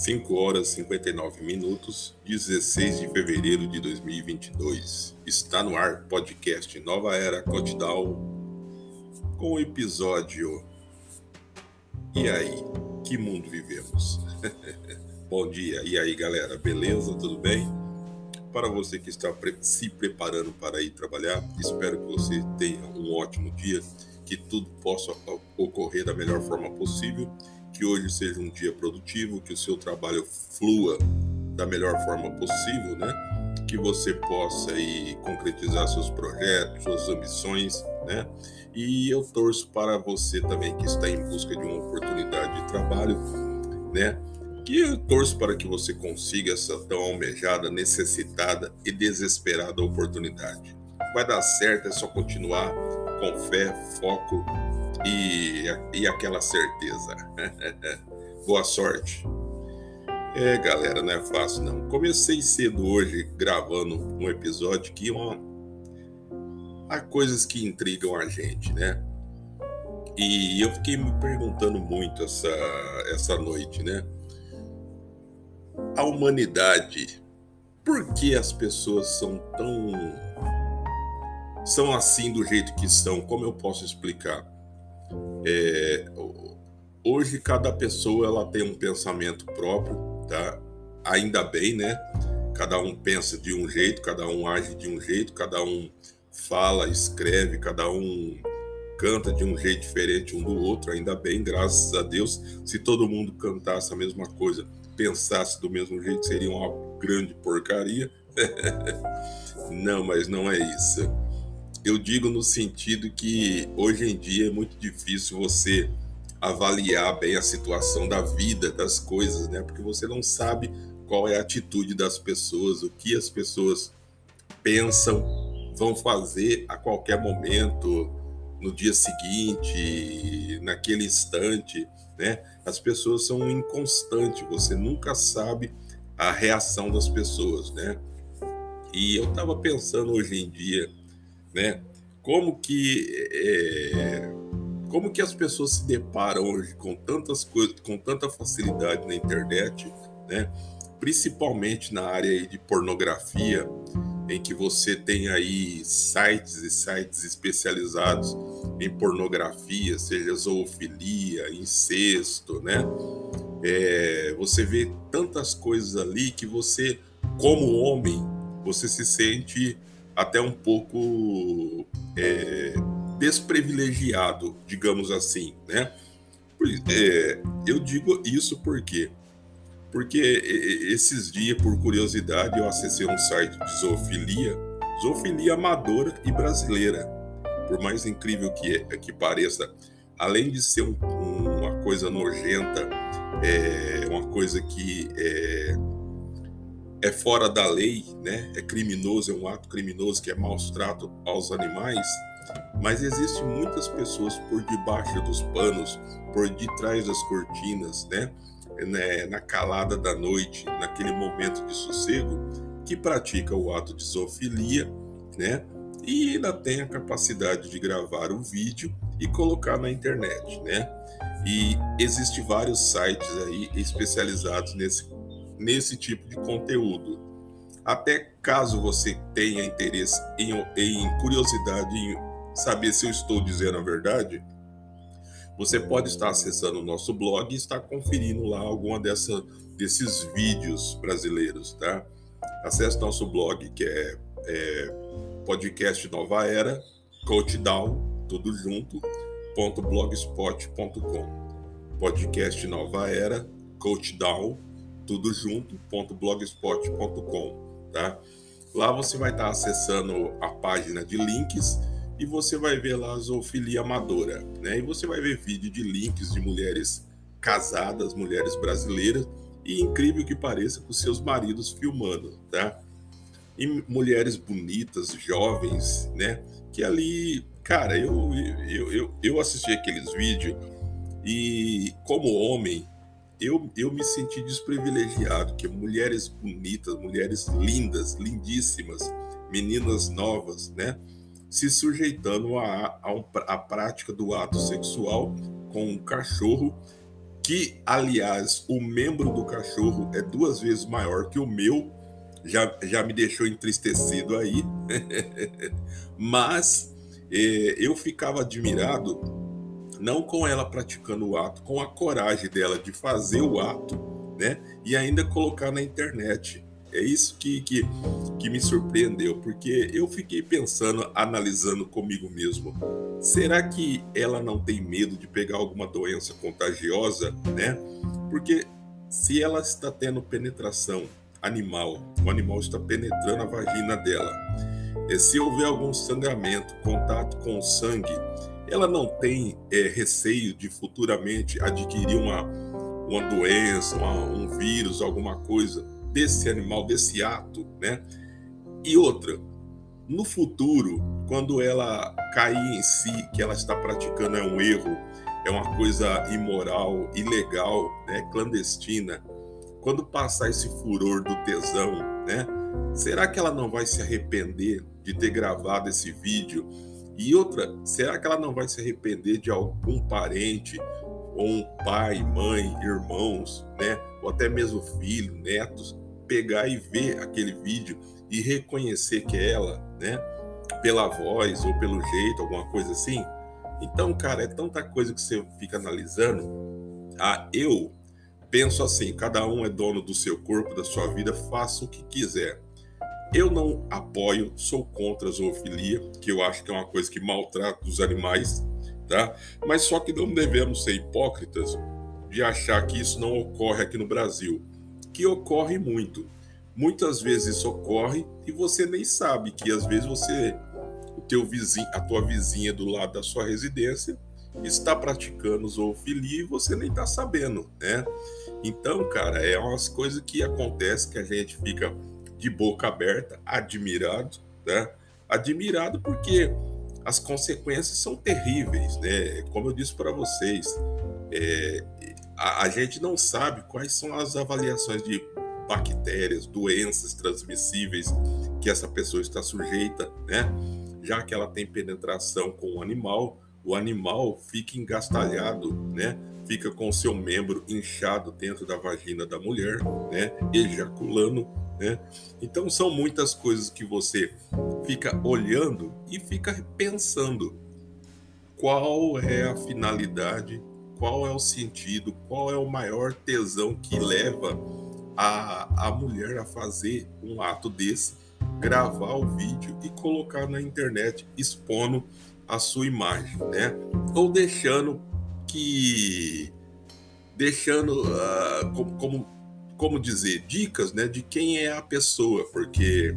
5 horas e 59 minutos, 16 de fevereiro de 2022. Está no ar podcast Nova Era Countdown com o episódio E aí, que mundo vivemos? Bom dia, e aí galera, beleza? Tudo bem? Para você que está se preparando para ir trabalhar, espero que você tenha um ótimo dia, que tudo possa ocorrer da melhor forma possível que hoje seja um dia produtivo, que o seu trabalho flua da melhor forma possível, né? Que você possa aí concretizar seus projetos, suas ambições, né? E eu torço para você também que está em busca de uma oportunidade de trabalho, né? Que eu torço para que você consiga essa tão almejada, necessitada e desesperada oportunidade. Vai dar certo, é só continuar com fé, foco e, e aquela certeza. Boa sorte. É, galera, não é fácil não. Comecei cedo hoje gravando um episódio que uma... há coisas que intrigam a gente, né? E eu fiquei me perguntando muito essa, essa noite, né? A humanidade, por que as pessoas são tão. são assim do jeito que são? Como eu posso explicar? É, hoje cada pessoa ela tem um pensamento próprio, tá? Ainda bem, né? Cada um pensa de um jeito, cada um age de um jeito, cada um fala, escreve, cada um canta de um jeito diferente um do outro. Ainda bem, graças a Deus. Se todo mundo cantasse a mesma coisa, pensasse do mesmo jeito, seria uma grande porcaria. não, mas não é isso eu digo no sentido que hoje em dia é muito difícil você avaliar bem a situação da vida, das coisas, né? Porque você não sabe qual é a atitude das pessoas, o que as pessoas pensam, vão fazer a qualquer momento, no dia seguinte, naquele instante, né? As pessoas são inconstantes, você nunca sabe a reação das pessoas, né? E eu estava pensando hoje em dia né? Como que é, como que as pessoas se deparam hoje com tantas coisas, com tanta facilidade na internet, né? Principalmente na área de pornografia, em que você tem aí sites e sites especializados em pornografia, seja zoofilia, incesto, né? É, você vê tantas coisas ali que você, como homem, você se sente até um pouco é, desprivilegiado, digamos assim, né? É, eu digo isso porque porque esses dias, por curiosidade, eu acessei um site de zoofilia, zoofilia amadora e brasileira. Por mais incrível que, é, que pareça, além de ser um, uma coisa nojenta, é uma coisa que é, é fora da lei, né? É criminoso, é um ato criminoso que é maus trato aos animais, mas existem muitas pessoas por debaixo dos panos, por detrás das cortinas, né? né? Na calada da noite, naquele momento de sossego, que pratica o ato de zoofilia, né? E ainda tem a capacidade de gravar o vídeo e colocar na internet, né? E existe vários sites aí especializados nesse nesse tipo de conteúdo. Até caso você tenha interesse em, em curiosidade em saber se eu estou dizendo a verdade, você pode estar acessando o nosso blog e estar conferindo lá alguma dessa, desses vídeos brasileiros, tá? Acesse nosso blog que é, é podcast Nova Era, Coachdown, tudo junto, blogspot.com. Podcast Nova Era, Coachdown, tudo junto.blogspot.com, tá? Lá você vai estar acessando a página de links e você vai ver lá a zoofilia amadora, né? E você vai ver vídeo de links de mulheres casadas, mulheres brasileiras e incrível que pareça com seus maridos filmando, tá? E mulheres bonitas, jovens, né? Que ali, cara, eu eu, eu, eu assisti aqueles vídeos e como homem eu, eu me senti desprivilegiado, que mulheres bonitas, mulheres lindas, lindíssimas, meninas novas, né, se sujeitando à a, a, a, prática do ato sexual com um cachorro que, aliás, o membro do cachorro é duas vezes maior que o meu, já, já me deixou entristecido aí, mas é, eu ficava admirado, não com ela praticando o ato, com a coragem dela de fazer o ato, né? E ainda colocar na internet. É isso que, que, que me surpreendeu, porque eu fiquei pensando, analisando comigo mesmo. Será que ela não tem medo de pegar alguma doença contagiosa, né? Porque se ela está tendo penetração animal, o animal está penetrando a vagina dela, e se houver algum sangramento, contato com o sangue, ela não tem é, receio de futuramente adquirir uma, uma doença, uma, um vírus, alguma coisa desse animal, desse ato, né? E outra, no futuro, quando ela cair em si, que ela está praticando é um erro, é uma coisa imoral, ilegal, né, clandestina, quando passar esse furor do tesão, né? Será que ela não vai se arrepender de ter gravado esse vídeo? E outra, será que ela não vai se arrepender de algum parente ou um pai, mãe, irmãos, né, ou até mesmo filho, netos, pegar e ver aquele vídeo e reconhecer que é ela, né, pela voz ou pelo jeito, alguma coisa assim? Então, cara, é tanta coisa que você fica analisando. Ah, eu penso assim: cada um é dono do seu corpo, da sua vida, faça o que quiser. Eu não apoio, sou contra a zoofilia, que eu acho que é uma coisa que maltrata os animais, tá? Mas só que não devemos ser hipócritas de achar que isso não ocorre aqui no Brasil, que ocorre muito. Muitas vezes isso ocorre e você nem sabe que às vezes você o teu vizinho, a tua vizinha do lado da sua residência está praticando zoofilia e você nem está sabendo, né? Então, cara, é umas coisas que acontecem que a gente fica de boca aberta, admirado, né? Admirado porque as consequências são terríveis, né? Como eu disse para vocês, é, a, a, gente não sabe quais são as avaliações de bactérias, doenças transmissíveis que essa pessoa está sujeita, né? Já que ela tem penetração com o animal, o animal fica engastalhado, né? Fica com o seu membro inchado dentro da vagina da mulher, né? Ejaculando né? Então são muitas coisas que você fica olhando e fica pensando qual é a finalidade, qual é o sentido, qual é o maior tesão que leva a, a mulher a fazer um ato desse, gravar o vídeo e colocar na internet expondo a sua imagem, né? Ou deixando que deixando uh, como, como como dizer, dicas né, de quem é a pessoa, porque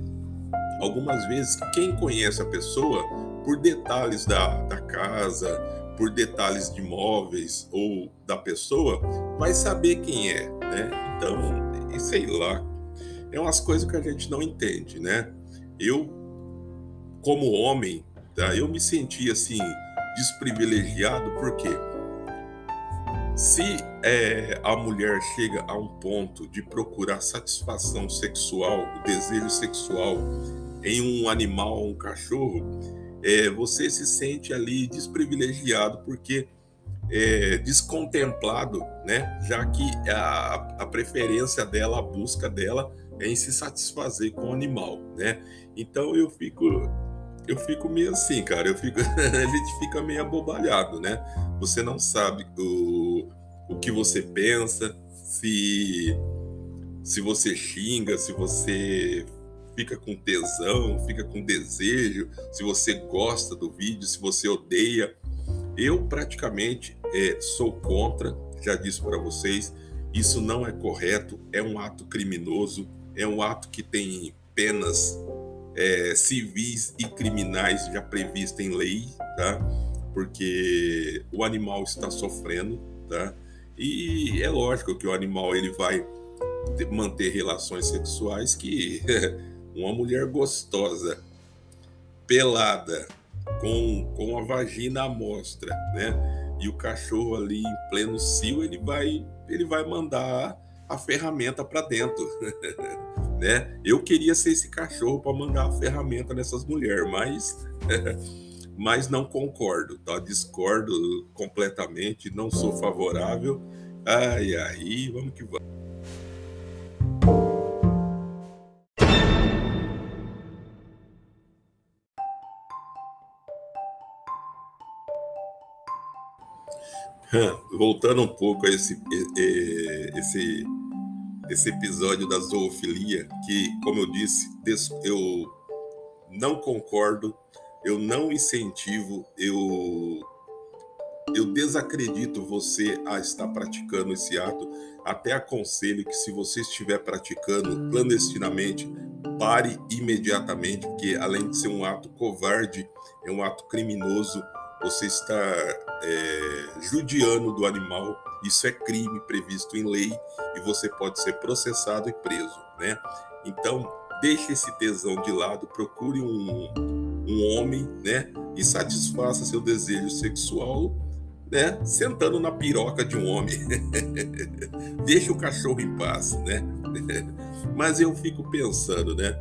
algumas vezes quem conhece a pessoa por detalhes da, da casa, por detalhes de móveis ou da pessoa, vai saber quem é, né? Então, sei lá, é umas coisas que a gente não entende, né? Eu, como homem, tá, eu me senti assim desprivilegiado porque se é, a mulher chega a um ponto de procurar satisfação sexual, o desejo sexual em um animal, um cachorro, é, você se sente ali desprivilegiado porque é, descontemplado, né? Já que a, a preferência dela, a busca dela é em se satisfazer com o animal, né? Então eu fico eu fico meio assim, cara. Eu fico, a gente fica meio abobalhado, né? Você não sabe o, o que você pensa, se se você xinga, se você fica com tesão, fica com desejo, se você gosta do vídeo, se você odeia. Eu praticamente é, sou contra, já disse para vocês, isso não é correto, é um ato criminoso, é um ato que tem penas é, civis e criminais já previstas em lei, tá? Porque o animal está sofrendo, tá? E é lógico que o animal ele vai manter relações sexuais que uma mulher gostosa, pelada, com, com a vagina à mostra, né? E o cachorro ali em pleno cio, ele vai ele vai mandar a ferramenta para dentro. né? Eu queria ser esse cachorro para mandar a ferramenta nessas mulheres, mas mas não concordo, tá? Discordo completamente, não sou favorável Ai, ai, vamos que vamos. Voltando um pouco a esse, esse, esse episódio da zoofilia, que, como eu disse, eu não concordo, eu não incentivo, eu, eu desacredito você a estar praticando esse ato. Até aconselho que, se você estiver praticando clandestinamente, pare imediatamente, porque além de ser um ato covarde, é um ato criminoso você está é, judiando do animal, isso é crime previsto em lei e você pode ser processado e preso, né? Então, deixe esse tesão de lado, procure um, um homem, né? E satisfaça seu desejo sexual, né? Sentando na piroca de um homem. Deixe o cachorro em paz, né? Mas eu fico pensando, né?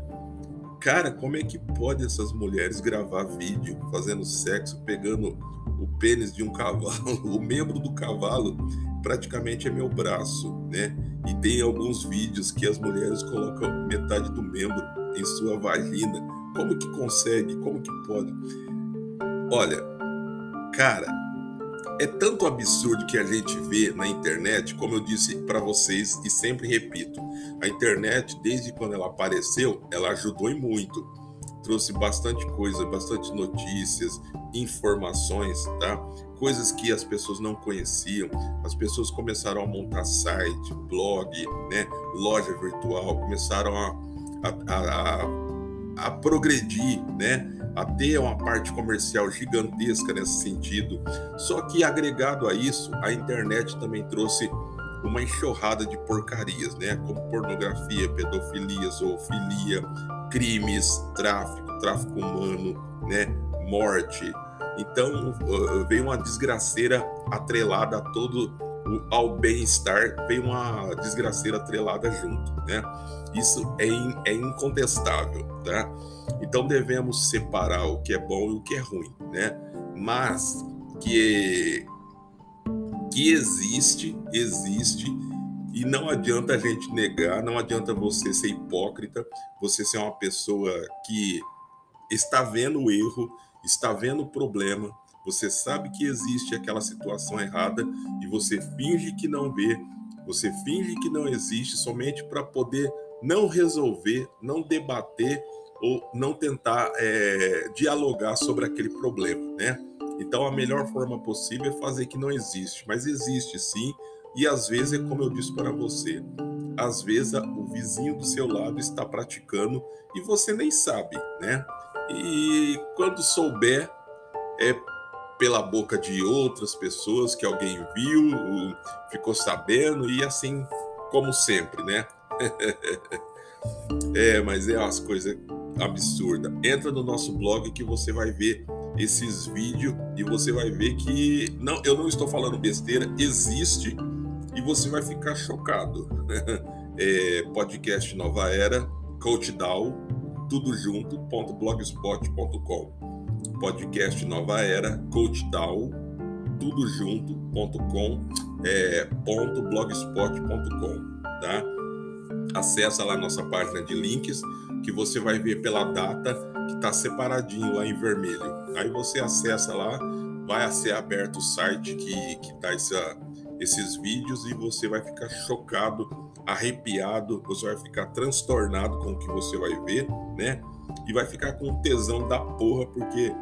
Cara, como é que pode essas mulheres gravar vídeo fazendo sexo, pegando o pênis de um cavalo, o membro do cavalo praticamente é meu braço, né? E tem alguns vídeos que as mulheres colocam metade do membro em sua vagina. Como que consegue? Como que pode? Olha, cara, é tanto absurdo que a gente vê na internet, como eu disse para vocês e sempre repito, a internet, desde quando ela apareceu, ela ajudou e muito. Trouxe bastante coisa, bastante notícias, informações, tá? Coisas que as pessoas não conheciam. As pessoas começaram a montar site, blog, né? Loja virtual, começaram a, a, a, a progredir, né? a ter uma parte comercial gigantesca nesse sentido. Só que agregado a isso, a internet também trouxe uma enxurrada de porcarias, né? Como pornografia, pedofilia, zoofilia, crimes, tráfico, tráfico humano, né? Morte. Então veio uma desgraceira atrelada a todo ao bem-estar, veio uma desgraceira atrelada junto, né? Isso é, in, é incontestável, tá? Então devemos separar o que é bom e o que é ruim, né? Mas que que existe, existe e não adianta a gente negar, não adianta você ser hipócrita, você ser uma pessoa que está vendo o erro, está vendo o problema, você sabe que existe aquela situação errada e você finge que não vê, você finge que não existe somente para poder não resolver, não debater ou não tentar é, dialogar sobre aquele problema, né? Então a melhor forma possível é fazer que não existe, mas existe sim, e às vezes é como eu disse para você, às vezes o vizinho do seu lado está praticando e você nem sabe, né? E quando souber, é pela boca de outras pessoas que alguém viu, ficou sabendo e assim como sempre, né? é, mas é umas coisas absurdas. Entra no nosso blog que você vai ver esses vídeos e você vai ver que não, eu não estou falando besteira, existe e você vai ficar chocado. é, podcast Nova Era, Coach Dow, tudo junto, blogspot.com podcast Nova Era, Coach Dow, tudo junto.com, é, ponto blogspot.com, tá? Acessa lá a nossa página de links, que você vai ver pela data que está separadinho lá em vermelho. Aí você acessa lá, vai ser aberto o site que, que tá essa, esses vídeos e você vai ficar chocado, arrepiado, você vai ficar transtornado com o que você vai ver, né? E vai ficar com tesão da porra, porque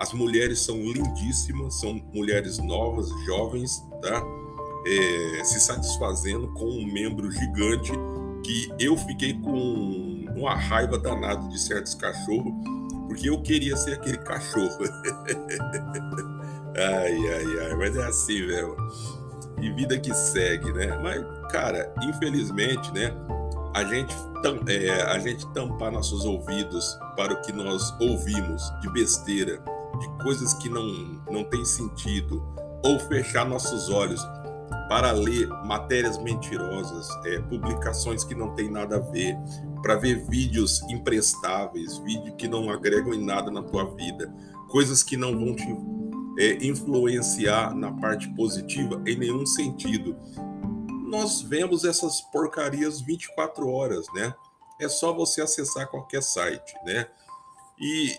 as mulheres são lindíssimas, são mulheres novas, jovens, tá? É, se satisfazendo com um membro gigante que eu fiquei com uma raiva danada de certos cachorros, porque eu queria ser aquele cachorro. ai, ai, ai, mas é assim, velho. E vida que segue, né? Mas, cara, infelizmente, né? A gente, é, a gente tampar nossos ouvidos para o que nós ouvimos de besteira, de coisas que não, não têm sentido, ou fechar nossos olhos para ler matérias mentirosas, é, publicações que não têm nada a ver, para ver vídeos imprestáveis, vídeos que não agregam em nada na tua vida, coisas que não vão te é, influenciar na parte positiva em nenhum sentido. nós vemos essas porcarias 24 horas, né? É só você acessar qualquer site, né? E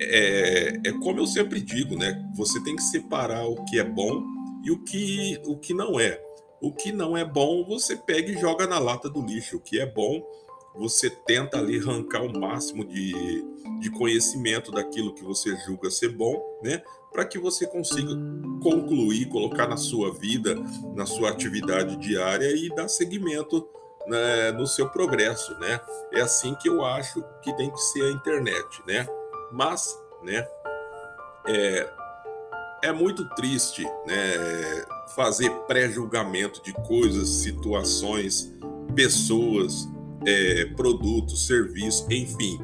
é, é como eu sempre digo, né? Você tem que separar o que é bom e o que, o que não é. O que não é bom, você pega e joga na lata do lixo. O que é bom, você tenta ali arrancar o máximo de, de conhecimento daquilo que você julga ser bom, né? Para que você consiga concluir, colocar na sua vida, na sua atividade diária e dar seguimento né, no seu progresso, né? É assim que eu acho que tem que ser a internet, né? Mas, né? É, é muito triste, né? Fazer pré-julgamento de coisas, situações, pessoas, é, produtos, serviços, enfim.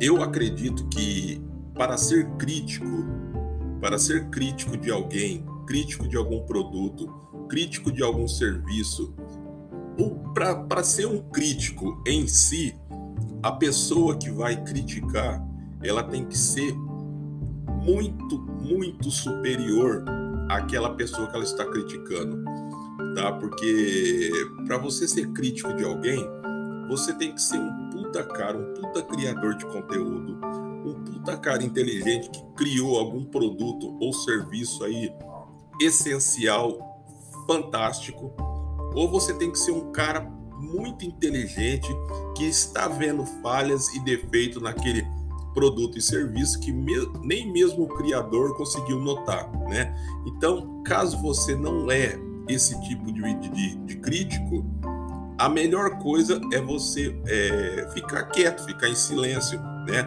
Eu acredito que para ser crítico, para ser crítico de alguém, crítico de algum produto, crítico de algum serviço, para ser um crítico em si, a pessoa que vai criticar, ela tem que ser muito, muito superior àquela pessoa que ela está criticando, tá? Porque para você ser crítico de alguém, você tem que ser um puta cara, um puta criador de conteúdo, um puta cara inteligente que criou algum produto ou serviço aí essencial, fantástico, ou você tem que ser um cara muito inteligente que está vendo falhas e defeitos naquele produto e serviço que me, nem mesmo o criador conseguiu notar, né? Então, caso você não é esse tipo de, de, de crítico, a melhor coisa é você é, ficar quieto, ficar em silêncio, né?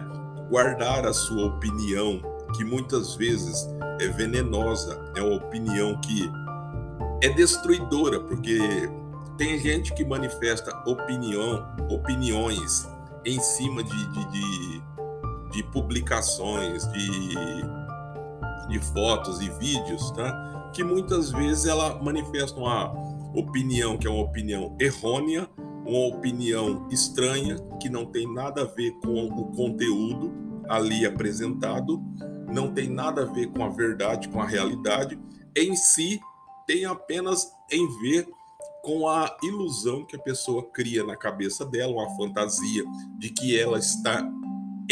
Guardar a sua opinião, que muitas vezes é venenosa, é uma opinião que é destruidora, porque tem gente que manifesta opinião, opiniões em cima de, de, de, de publicações, de, de fotos e vídeos, tá? que muitas vezes ela manifesta uma opinião que é uma opinião errônea, uma opinião estranha, que não tem nada a ver com o conteúdo ali apresentado, não tem nada a ver com a verdade, com a realidade, em si tem apenas em ver com a ilusão que a pessoa cria na cabeça dela, uma fantasia de que ela está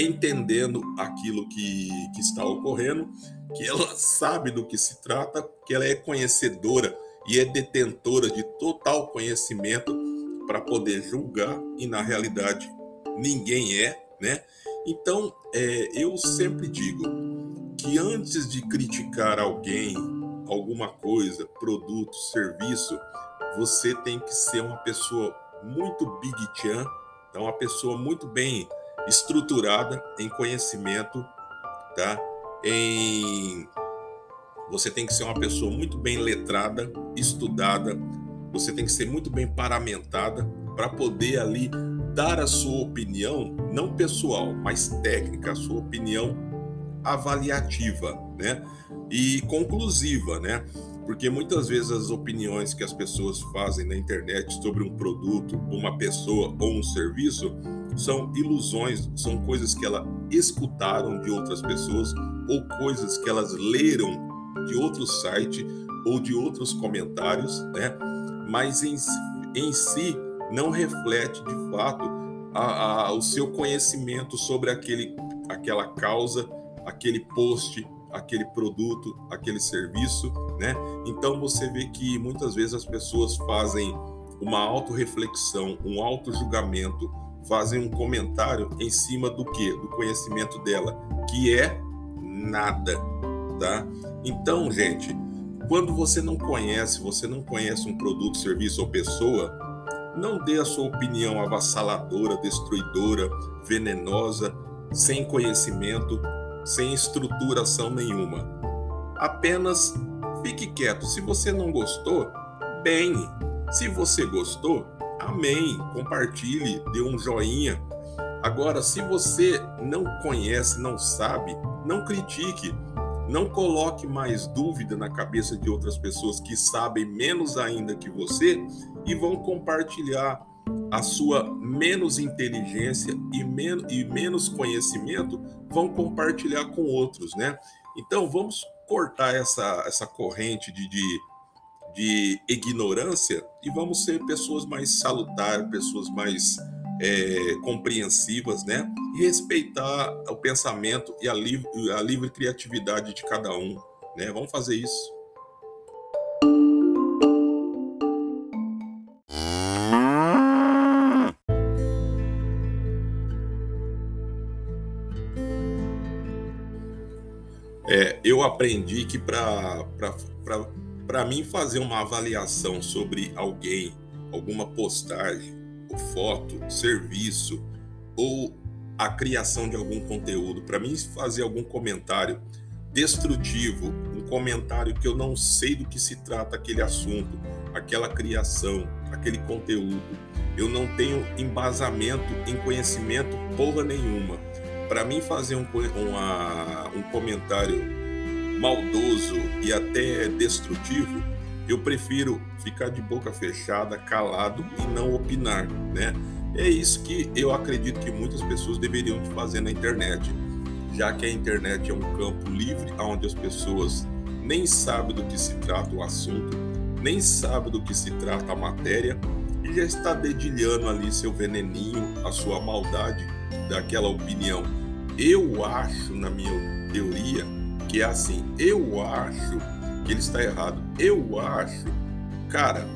entendendo aquilo que, que está ocorrendo, que ela sabe do que se trata, que ela é conhecedora e é detentora de total conhecimento para poder julgar e na realidade ninguém é, né? Então é, eu sempre digo que antes de criticar alguém, alguma coisa, produto, serviço, você tem que ser uma pessoa muito big chan, então uma pessoa muito bem estruturada em conhecimento, tá? Em você tem que ser uma pessoa muito bem letrada, estudada, você tem que ser muito bem paramentada para poder ali dar a sua opinião, não pessoal, mas técnica, a sua opinião avaliativa, né? E conclusiva, né? Porque muitas vezes as opiniões que as pessoas fazem na internet sobre um produto, uma pessoa ou um serviço são ilusões, são coisas que elas escutaram de outras pessoas ou coisas que elas leram de outro site ou de outros comentários, né? mas em, em si não reflete de fato a, a, o seu conhecimento sobre aquele, aquela causa, aquele post, aquele produto, aquele serviço, né? Então você vê que muitas vezes as pessoas fazem uma autorreflexão, um auto-julgamento, fazem um comentário em cima do que? Do conhecimento dela, que é nada, tá? Então, gente, quando você não conhece, você não conhece um produto, serviço ou pessoa, não dê a sua opinião avassaladora, destruidora, venenosa, sem conhecimento, sem estruturação nenhuma. Apenas fique quieto. Se você não gostou, bem. Se você gostou, amém. Compartilhe, dê um joinha. Agora, se você não conhece, não sabe, não critique não coloque mais dúvida na cabeça de outras pessoas que sabem menos ainda que você e vão compartilhar a sua menos inteligência e, men e menos conhecimento, vão compartilhar com outros, né? Então vamos cortar essa, essa corrente de, de, de ignorância e vamos ser pessoas mais salutares, pessoas mais é, compreensivas, né? E respeitar o pensamento e a livre, a livre criatividade de cada um, né? Vamos fazer isso. É, eu aprendi que para mim fazer uma avaliação sobre alguém, alguma postagem, foto, serviço ou a criação de algum conteúdo, para mim fazer algum comentário destrutivo, um comentário que eu não sei do que se trata aquele assunto, aquela criação, aquele conteúdo, eu não tenho embasamento em conhecimento porra nenhuma. Para mim fazer um, uma, um comentário maldoso e até destrutivo, eu prefiro ficar de boca fechada, calado e não opinar, né? É isso que eu acredito que muitas pessoas deveriam fazer na internet, já que a internet é um campo livre onde as pessoas nem sabem do que se trata o assunto, nem sabem do que se trata a matéria e já está dedilhando ali seu veneninho, a sua maldade daquela opinião. Eu acho, na minha teoria, que é assim. Eu acho que ele está errado. Eu acho. Cara,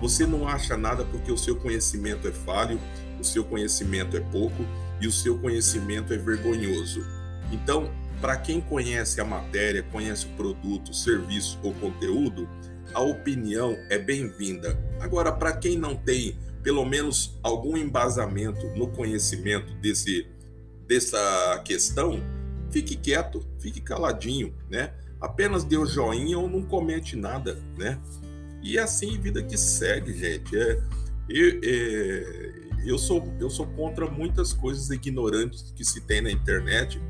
você não acha nada porque o seu conhecimento é falho, o seu conhecimento é pouco e o seu conhecimento é vergonhoso. Então, para quem conhece a matéria, conhece o produto, serviço ou conteúdo, a opinião é bem-vinda. Agora, para quem não tem pelo menos algum embasamento no conhecimento desse dessa questão, fique quieto, fique caladinho, né? Apenas dê o joinha ou não comente nada, né? E é assim vida que segue, gente. É, eu, é, eu, sou, eu sou contra muitas coisas ignorantes que se tem na internet,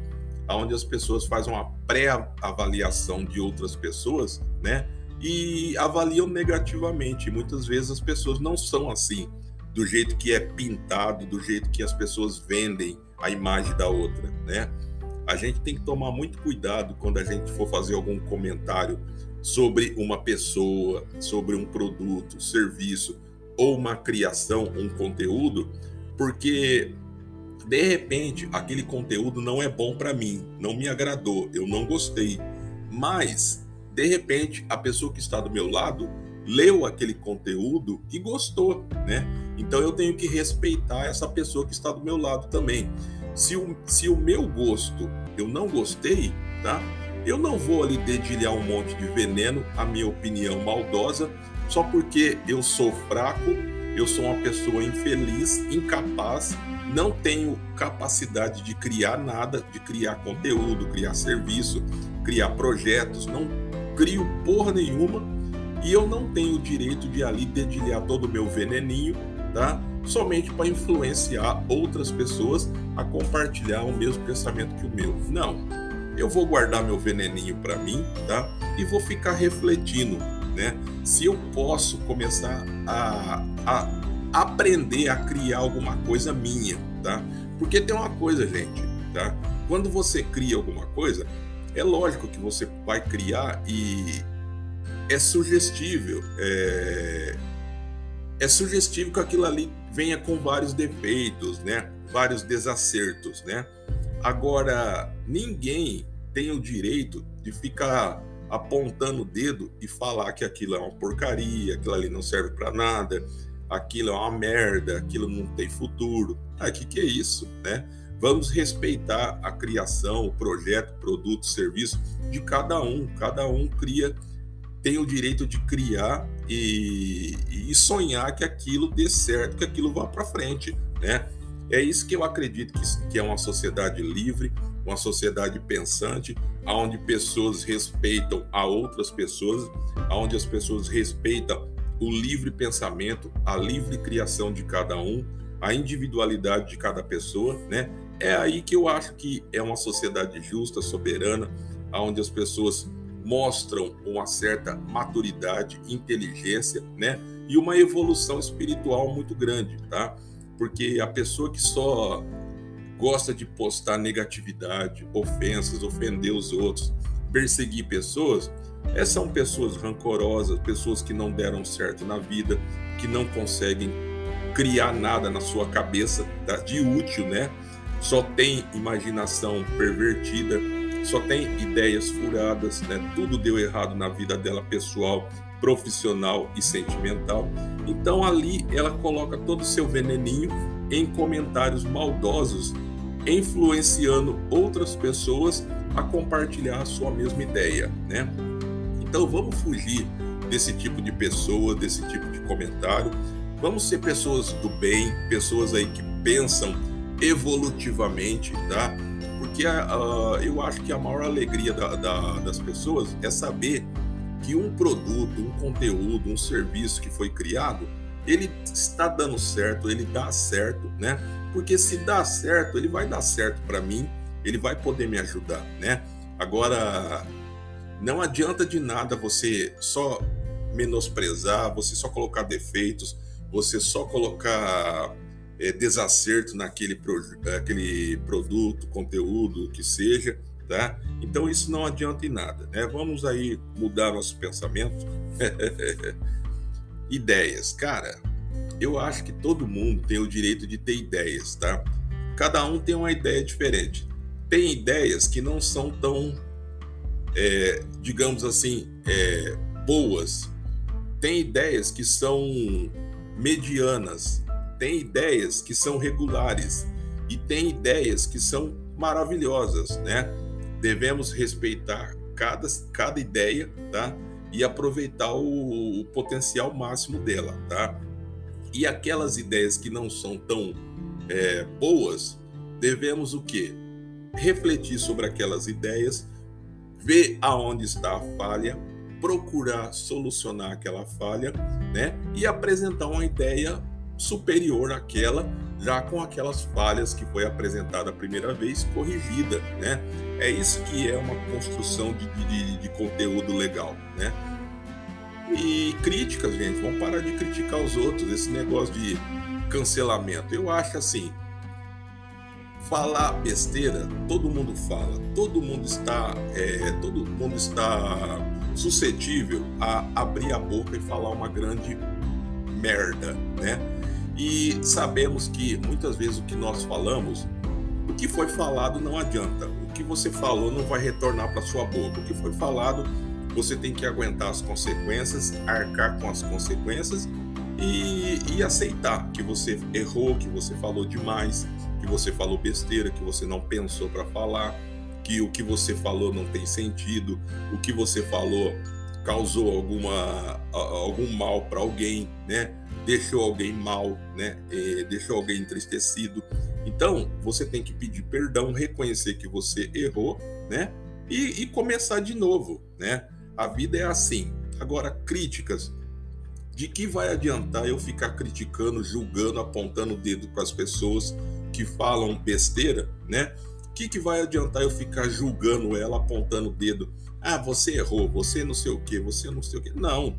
onde as pessoas fazem uma pré-avaliação de outras pessoas, né? E avaliam negativamente. Muitas vezes as pessoas não são assim, do jeito que é pintado, do jeito que as pessoas vendem a imagem da outra, né? A gente tem que tomar muito cuidado quando a gente for fazer algum comentário sobre uma pessoa, sobre um produto, serviço ou uma criação, um conteúdo, porque de repente aquele conteúdo não é bom para mim, não me agradou, eu não gostei, mas de repente a pessoa que está do meu lado leu aquele conteúdo e gostou, né? Então eu tenho que respeitar essa pessoa que está do meu lado também. Se o, se o meu gosto eu não gostei, tá? Eu não vou ali dedilhar um monte de veneno, a minha opinião maldosa, só porque eu sou fraco, eu sou uma pessoa infeliz, incapaz, não tenho capacidade de criar nada, de criar conteúdo, criar serviço, criar projetos, não crio porra nenhuma e eu não tenho o direito de ali dedilhar todo o meu veneninho, tá? Somente para influenciar outras pessoas a compartilhar o mesmo pensamento que o meu. Não. Eu vou guardar meu veneninho para mim, tá? E vou ficar refletindo, né? Se eu posso começar a, a aprender a criar alguma coisa minha, tá? Porque tem uma coisa, gente, tá? Quando você cria alguma coisa, é lógico que você vai criar e é sugestível. É, é sugestivo que aquilo ali venha com vários defeitos, né? Vários desacertos, né? Agora, ninguém tem o direito de ficar apontando o dedo e falar que aquilo é uma porcaria, aquilo ali não serve para nada, aquilo é uma merda, aquilo não tem futuro. Ah, que que é isso, né? Vamos respeitar a criação, o projeto, produto, serviço de cada um. Cada um cria tem o direito de criar e, e sonhar que aquilo dê certo, que aquilo vá para frente, né? É isso que eu acredito que, que é uma sociedade livre, uma sociedade pensante, onde pessoas respeitam a outras pessoas, onde as pessoas respeitam o livre pensamento, a livre criação de cada um, a individualidade de cada pessoa, né? É aí que eu acho que é uma sociedade justa, soberana, onde as pessoas mostram uma certa maturidade, inteligência, né? E uma evolução espiritual muito grande, tá? Porque a pessoa que só gosta de postar negatividade, ofensas, ofender os outros, perseguir pessoas, é, são pessoas rancorosas, pessoas que não deram certo na vida, que não conseguem criar nada na sua cabeça de útil, né? Só tem imaginação pervertida, só tem ideias furadas, né? Tudo deu errado na vida dela pessoal, profissional e sentimental. Então ali ela coloca todo o seu veneninho em comentários maldosos, influenciando outras pessoas a compartilhar a sua mesma ideia, né? Então vamos fugir desse tipo de pessoa, desse tipo de comentário. Vamos ser pessoas do bem, pessoas aí que pensam evolutivamente, tá? Porque uh, eu acho que a maior alegria da, da, das pessoas é saber que um produto, um conteúdo, um serviço que foi criado, ele está dando certo, ele dá certo, né? Porque se dá certo, ele vai dar certo para mim, ele vai poder me ajudar, né? Agora, não adianta de nada você só menosprezar, você só colocar defeitos, você só colocar é, desacerto naquele pro, aquele produto, conteúdo, que seja, tá? Então isso não adianta em nada, né? Vamos aí mudar nosso pensamento. ideias, cara. Eu acho que todo mundo tem o direito de ter ideias, tá? Cada um tem uma ideia diferente. Tem ideias que não são tão é, digamos assim, é, boas, tem ideias que são medianas, tem ideias que são regulares e tem ideias que são maravilhosas, né? Devemos respeitar cada, cada ideia, tá? E aproveitar o, o potencial máximo dela, tá? E aquelas ideias que não são tão é, boas, devemos o quê? Refletir sobre aquelas ideias ver aonde está a falha, procurar solucionar aquela falha, né? E apresentar uma ideia superior àquela, já com aquelas falhas que foi apresentada a primeira vez, corrigida, né? É isso que é uma construção de, de, de conteúdo legal, né? E críticas, gente, vamos parar de criticar os outros, esse negócio de cancelamento. Eu acho assim, falar besteira, todo mundo fala, todo mundo está, é, todo mundo está suscetível a abrir a boca e falar uma grande merda, né? E sabemos que muitas vezes o que nós falamos, o que foi falado não adianta. O que você falou não vai retornar para sua boca. O que foi falado, você tem que aguentar as consequências, arcar com as consequências e, e aceitar que você errou, que você falou demais, que você falou besteira, que você não pensou para falar, que o que você falou não tem sentido, o que você falou causou alguma algum mal para alguém, né? Deixou alguém mal, né? E deixou alguém entristecido. Então você tem que pedir perdão, reconhecer que você errou, né? E, e começar de novo, né? A vida é assim. Agora críticas de que vai adiantar eu ficar criticando, julgando, apontando o dedo para as pessoas que falam besteira, né? O que, que vai adiantar eu ficar julgando ela, apontando o dedo? Ah, você errou, você não sei o que, você não sei o que. Não.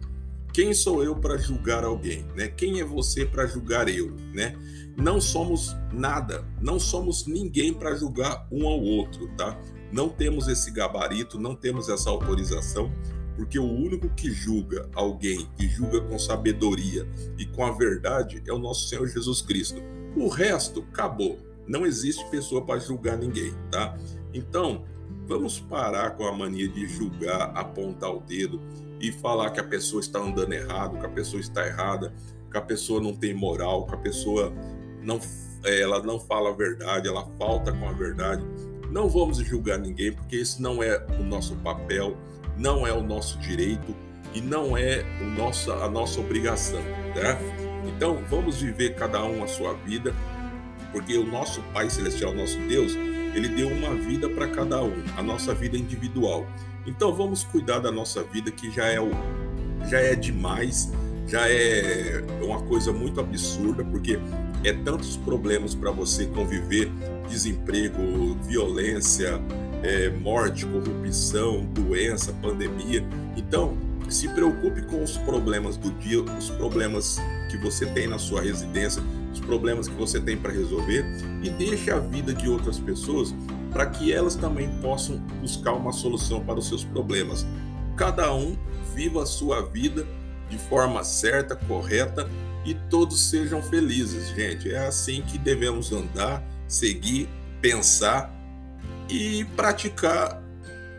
Quem sou eu para julgar alguém, né? Quem é você para julgar eu, né? Não somos nada, não somos ninguém para julgar um ao outro, tá? Não temos esse gabarito, não temos essa autorização, porque o único que julga alguém e julga com sabedoria e com a verdade é o nosso Senhor Jesus Cristo. O resto acabou. Não existe pessoa para julgar ninguém, tá? Então, vamos parar com a mania de julgar, apontar o dedo e falar que a pessoa está andando errado, que a pessoa está errada, que a pessoa não tem moral, que a pessoa não é, ela não fala a verdade, ela falta com a verdade. Não vamos julgar ninguém, porque esse não é o nosso papel, não é o nosso direito e não é o nosso, a nossa obrigação, tá? Então, vamos viver cada um a sua vida, porque o nosso Pai Celestial, nosso Deus, ele deu uma vida para cada um, a nossa vida individual. Então, vamos cuidar da nossa vida, que já é, o, já é demais, já é uma coisa muito absurda, porque é tantos problemas para você conviver desemprego, violência, é, morte, corrupção, doença, pandemia. Então, se preocupe com os problemas do dia, os problemas que você tem na sua residência, os problemas que você tem para resolver e deixe a vida de outras pessoas para que elas também possam buscar uma solução para os seus problemas. Cada um viva a sua vida de forma certa, correta e todos sejam felizes, gente. É assim que devemos andar, seguir, pensar e praticar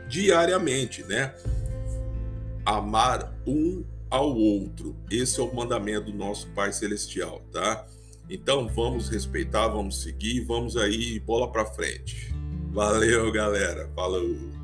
diariamente, né? Amar um ao outro. Esse é o mandamento do nosso Pai Celestial, tá? Então vamos respeitar, vamos seguir, vamos aí, bola para frente. Valeu, galera. Falou.